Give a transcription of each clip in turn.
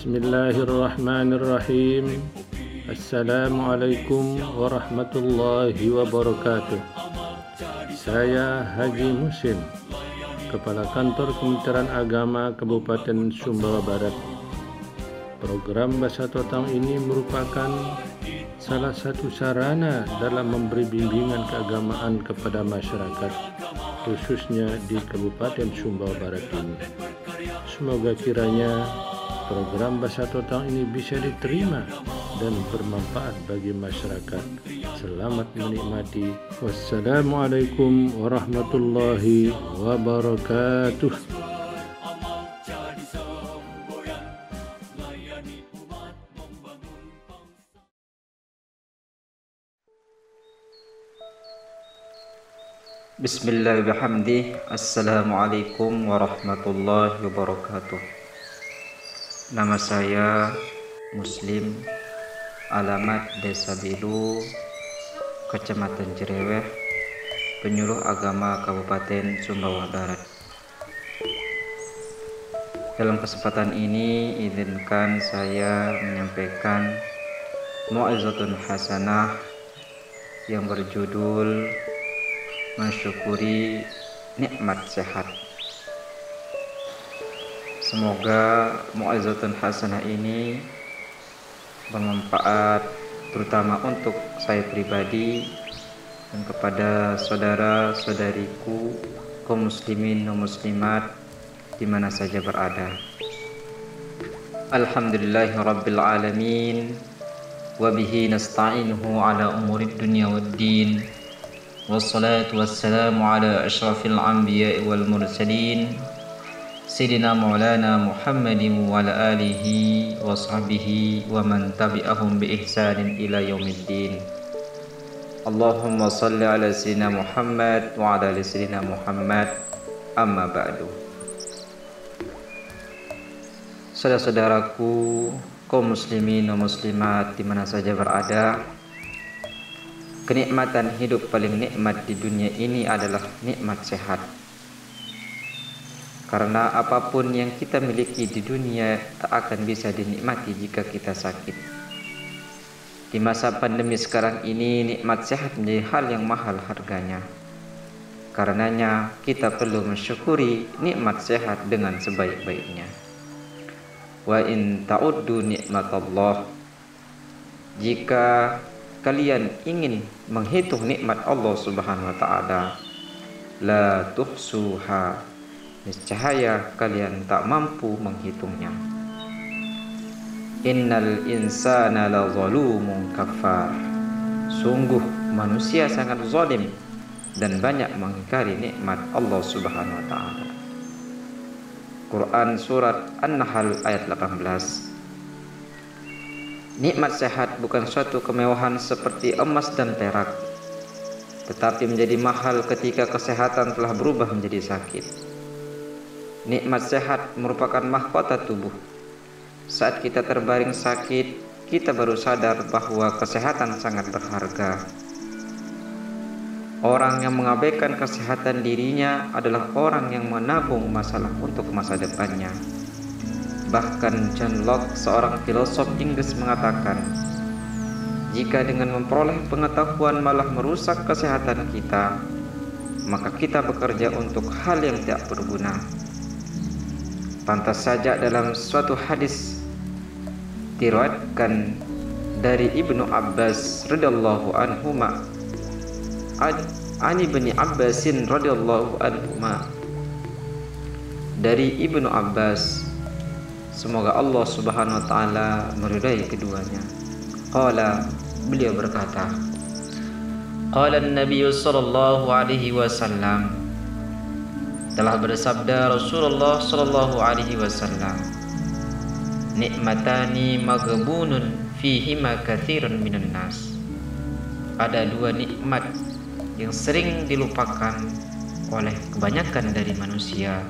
Bismillahirrahmanirrahim. Assalamualaikum warahmatullahi wabarakatuh. Saya Haji Musim Kepala Kantor Kementerian Agama Kabupaten Sumbawa Barat. Program Bahasa Totang ini merupakan salah satu sarana dalam memberi bimbingan keagamaan kepada masyarakat khususnya di Kabupaten Sumbawa Barat ini. Semoga kiranya program Bahasa Totang ini bisa diterima dan bermanfaat bagi masyarakat. Selamat menikmati. Wassalamualaikum warahmatullahi wabarakatuh. Bismillahirrahmanirrahim Assalamualaikum warahmatullahi wabarakatuh Nama saya Muslim Alamat Desa Bilu Kecamatan Jereweh Penyuluh Agama Kabupaten Sumbawa Barat. Dalam kesempatan ini izinkan saya menyampaikan Mu'izatun Hasanah yang berjudul Mensyukuri Nikmat Sehat Semoga mu'izatun hasanah ini bermanfaat terutama untuk saya pribadi dan kepada saudara-saudariku kaum muslimin dan muslimat di mana saja berada. Alhamdulillahirabbil alamin wa bihi nasta'inuhu ala umuri dunya waddin wassalatu wassalamu ala asyrafil anbiya'i wal mursalin سيدنا مولانا محمد وعلى آله وصحبه ومن تبعهم بإحسان إلى يوم الدين اللهم صل على سيدنا محمد وعلى آل سيدنا محمد أما بعد Saudara-saudaraku, kaum muslimin dan muslimat di mana saja berada, kenikmatan hidup paling nikmat di dunia ini adalah nikmat sehat. Karena apa pun yang kita miliki di dunia tak akan bisa dinikmati jika kita sakit. Di masa pandemi sekarang ini nikmat sehat menjadi hal yang mahal harganya. Karenanya kita perlu mensyukuri nikmat sehat dengan sebaik-baiknya. Wa in ta'uddu nikmat Allah Jika kalian ingin menghitung nikmat Allah Subhanahu wa taala la tuhsuha niscaya kalian tak mampu menghitungnya. Innal insana la zalumun kafar sungguh manusia sangat zalim dan banyak mengingkari nikmat Allah Subhanahu wa taala. Quran surat An-Nahl ayat 18 Nikmat sehat bukan suatu kemewahan seperti emas dan perak tetapi menjadi mahal ketika kesehatan telah berubah menjadi sakit. Nikmat sehat merupakan mahkota tubuh. Saat kita terbaring sakit, kita baru sadar bahwa kesehatan sangat berharga. Orang yang mengabaikan kesehatan dirinya adalah orang yang menabung masalah untuk masa depannya. Bahkan John Locke, seorang filosof Inggris mengatakan, jika dengan memperoleh pengetahuan malah merusak kesehatan kita, maka kita bekerja untuk hal yang tidak berguna. Pantas saja dalam suatu hadis diriwayatkan dari Ibnu Abbas radhiyallahu anhu ma Ani bin Abbasin radhiyallahu anhu ma dari Ibnu Abbas semoga Allah Subhanahu wa taala meridai keduanya. Qala beliau berkata qala an-nabiy sallallahu alaihi wasallam telah bersabda Rasulullah sallallahu alaihi wasallam nikmatani maghbunun fihima katsirun minan nas. Ada dua nikmat yang sering dilupakan oleh kebanyakan dari manusia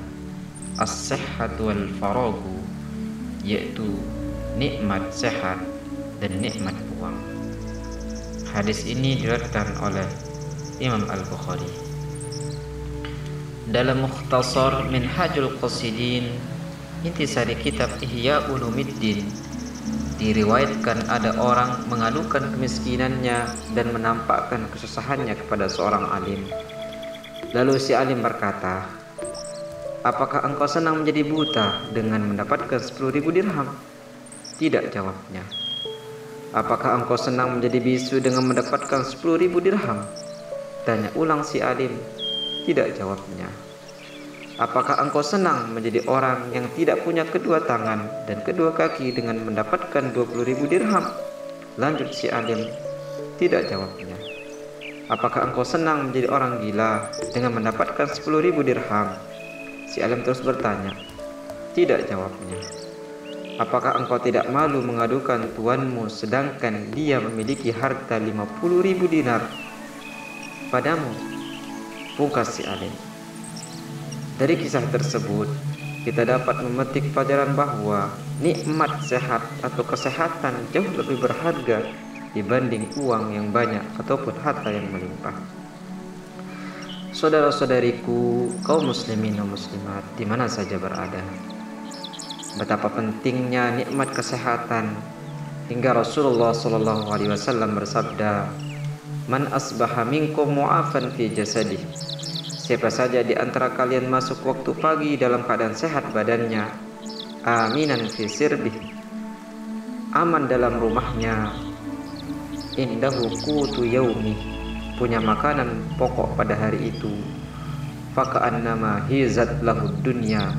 as-sihhat wal faragu yaitu nikmat sehat dan nikmat uang. Hadis ini diriwayatkan oleh Imam Al-Bukhari dalam Mukhtasar Minhajul Qasidin intisari kitab Ihya Ulumuddin diriwayatkan ada orang mengadukan kemiskinannya dan menampakkan kesusahannya kepada seorang alim. Lalu si alim berkata, Apakah engkau senang menjadi buta dengan mendapatkan 10 ribu dirham? Tidak jawabnya. Apakah engkau senang menjadi bisu dengan mendapatkan 10 ribu dirham? Tanya ulang si alim. Tidak jawabnya. Apakah engkau senang menjadi orang yang tidak punya kedua tangan dan kedua kaki dengan mendapatkan 20 ribu dirham? Lanjut si alim. Tidak jawabnya. Apakah engkau senang menjadi orang gila dengan mendapatkan 10 ribu dirham? Si alim terus bertanya. Tidak jawabnya. Apakah engkau tidak malu mengadukan tuanmu sedangkan dia memiliki harta 50 ribu dinar padamu? Pungkas si alim. Dari kisah tersebut, kita dapat memetik pelajaran bahwa nikmat sehat atau kesehatan jauh lebih berharga dibanding uang yang banyak ataupun harta yang melimpah. Saudara-saudariku, kaum muslimin dan muslimat di mana saja berada, betapa pentingnya nikmat kesehatan hingga Rasulullah Shallallahu alaihi wasallam bersabda Man asbaha minkum mu'afan fi jasadih Siapa saja di antara kalian masuk waktu pagi dalam keadaan sehat badannya Aminan fi sirbih Aman dalam rumahnya. Indahu kutu yaumi Punya makanan pokok pada hari itu. Faka'annama hizat lahu dunya.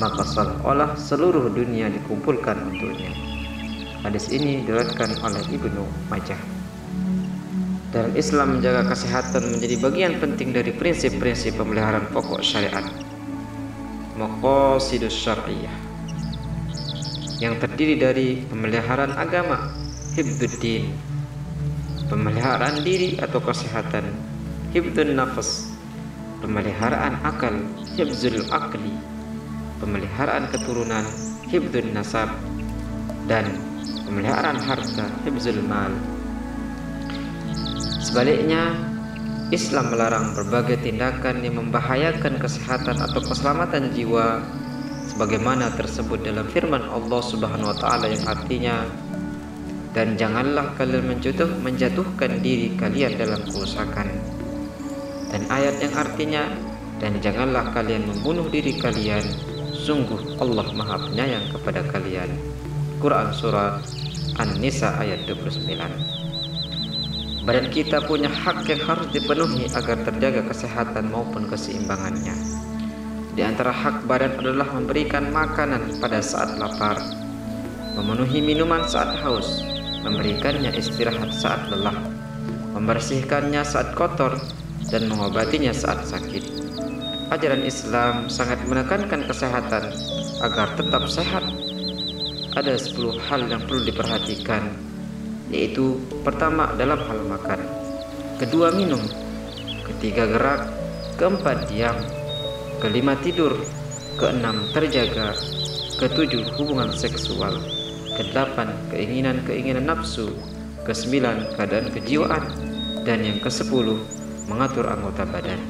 Maka seolah seluruh dunia dikumpulkan untuknya. Hadis ini diriwayatkan oleh Ibnu Majah. Dalam Islam menjaga kesehatan menjadi bagian penting dari prinsip-prinsip pemeliharaan pokok syariat. Maqasidus syar'iyah yang terdiri dari pemeliharaan agama, hibduddin, pemeliharaan diri atau kesehatan, hibdun nafas, pemeliharaan akal, hibzul akli, pemeliharaan keturunan hibdun nasab dan pemeliharaan harta hibzul mal sebaliknya Islam melarang berbagai tindakan yang membahayakan kesehatan atau keselamatan jiwa sebagaimana tersebut dalam firman Allah Subhanahu wa taala yang artinya dan janganlah kalian menjatuh, menjatuhkan diri kalian dalam kerusakan. Dan ayat yang artinya dan janganlah kalian membunuh diri kalian Sungguh Allah maha penyayang kepada kalian. Quran Surat An-Nisa ayat 29 Badan kita punya hak yang harus dipenuhi agar terjaga kesehatan maupun keseimbangannya. Di antara hak badan adalah memberikan makanan pada saat lapar Memenuhi minuman saat haus Memberikannya istirahat saat lelah Membersihkannya saat kotor Dan mengobatinya saat sakit. Ajaran Islam sangat menekankan kesehatan agar tetap sehat. Ada 10 hal yang perlu diperhatikan, yaitu pertama dalam hal makan, kedua minum, ketiga gerak, keempat diam, kelima tidur, keenam terjaga, ketujuh hubungan seksual, kedelapan keinginan-keinginan nafsu, kesembilan keadaan kejiwaan, dan yang kesepuluh mengatur anggota badan.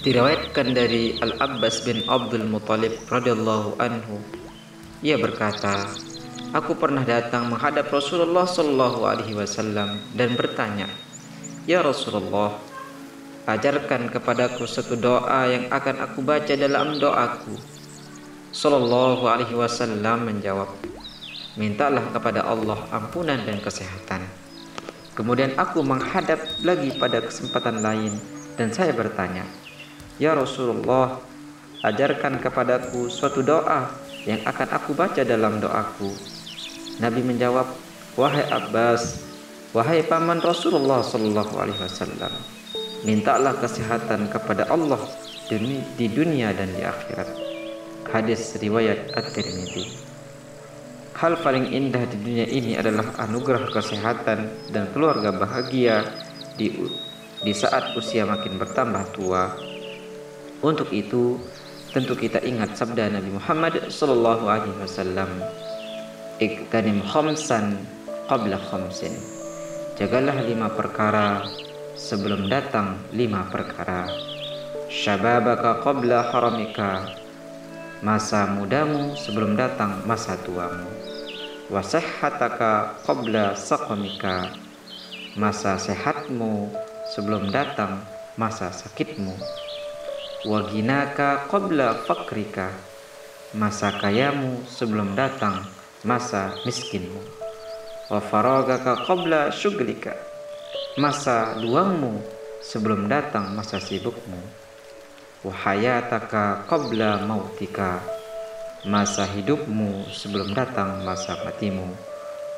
Diriwayatkan dari Al-Abbas bin Abdul Muthalib radhiyallahu anhu. Ia berkata, Aku pernah datang menghadap Rasulullah sallallahu alaihi wasallam dan bertanya, "Ya Rasulullah, ajarkan kepadaku satu doa yang akan aku baca dalam doaku." Sallallahu alaihi wasallam menjawab, "Mintalah kepada Allah ampunan dan kesehatan." Kemudian aku menghadap lagi pada kesempatan lain dan saya bertanya, Ya Rasulullah, ajarkan kepadaku suatu doa yang akan aku baca dalam doaku. Nabi menjawab, Wahai Abbas, wahai paman Rasulullah sallallahu alaihi wasallam, mintalah kesehatan kepada Allah di dunia dan di akhirat. Hadis riwayat At-Tirmidzi. Hal paling indah di dunia ini adalah anugerah kesehatan dan keluarga bahagia di di saat usia makin bertambah tua untuk itu, tentu kita ingat sabda Nabi Muhammad sallallahu alaihi wasallam, "Iktanim khamsan qabla khamsin." Jagalah lima perkara sebelum datang lima perkara. Syababaka qabla haramika. masa mudamu sebelum datang masa tuamu wasihhataka qabla saqamika masa sehatmu sebelum datang masa sakitmu waginaka qabla fakrika masa kayamu sebelum datang masa miskinmu. Wa faragaka qabla syuglika masa luangmu sebelum datang masa sibukmu. Wa hayataka qabla mautika. Masa hidupmu sebelum datang masa matimu.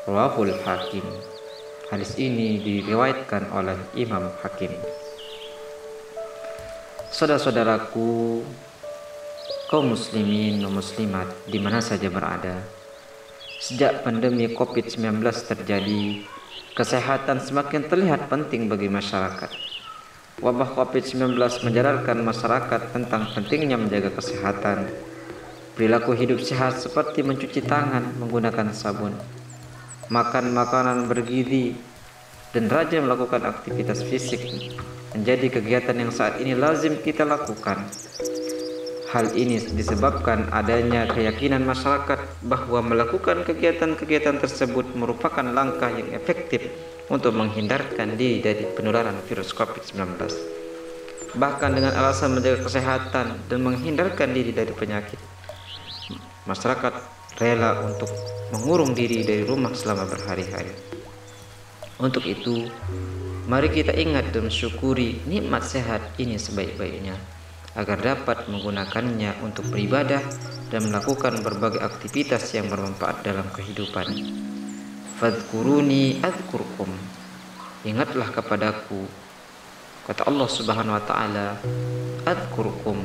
Rawahul hakim. Hadis ini diriwayatkan oleh Imam Hakim. Saudara-saudaraku kaum muslimin dan muslimat di mana saja berada sejak pandemi Covid-19 terjadi kesehatan semakin terlihat penting bagi masyarakat wabah Covid-19 menjadarkan masyarakat tentang pentingnya menjaga kesehatan Perilaku hidup sehat seperti mencuci tangan menggunakan sabun, makan makanan bergizi, dan rajin melakukan aktivitas fisik menjadi kegiatan yang saat ini lazim kita lakukan. Hal ini disebabkan adanya keyakinan masyarakat bahwa melakukan kegiatan-kegiatan tersebut merupakan langkah yang efektif untuk menghindarkan diri dari penularan virus COVID-19. Bahkan dengan alasan menjaga kesehatan dan menghindarkan diri dari penyakit masyarakat rela untuk mengurung diri dari rumah selama berhari-hari. Untuk itu, mari kita ingat dan syukuri nikmat sehat ini sebaik-baiknya agar dapat menggunakannya untuk beribadah dan melakukan berbagai aktivitas yang bermanfaat dalam kehidupan. Fadkuruni adkurkum. Ingatlah kepadaku. Kata Allah Subhanahu wa taala, adkurkum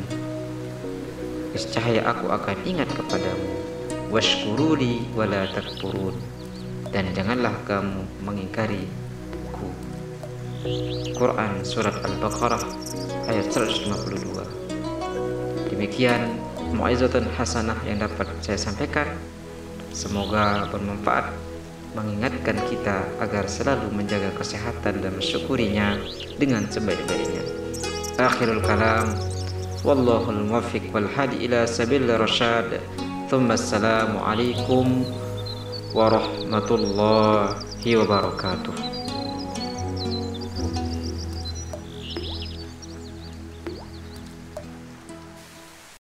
niscaya aku akan ingat kepadamu washkuruli wala takfurun dan janganlah kamu mengingkari Quran Surat Al-Baqarah ayat 152 demikian mu'izatun hasanah yang dapat saya sampaikan. Semoga bermanfaat mengingatkan kita agar selalu menjaga kesehatan dan mensyukurinya dengan sebaik-baiknya. Akhirul kalam. Wallahul muwaffiq wal hadi ila sabil rasyad. Thumma assalamu alaikum warahmatullahi wabarakatuh.